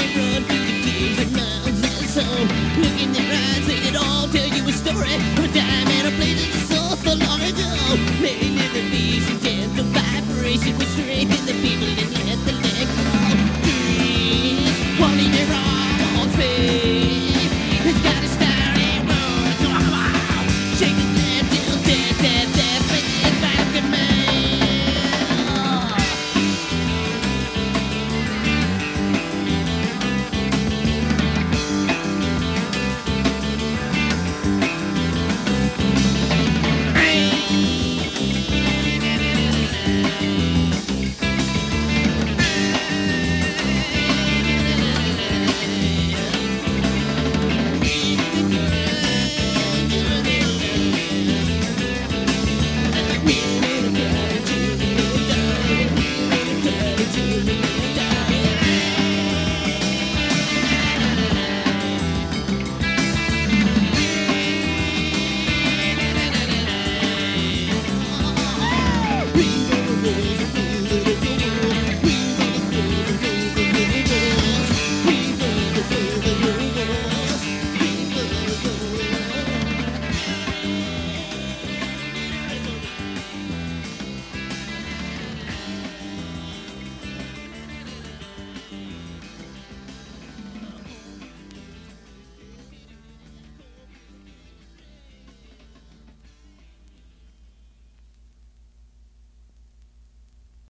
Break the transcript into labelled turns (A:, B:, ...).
A: They run through the and. Look in their eyes,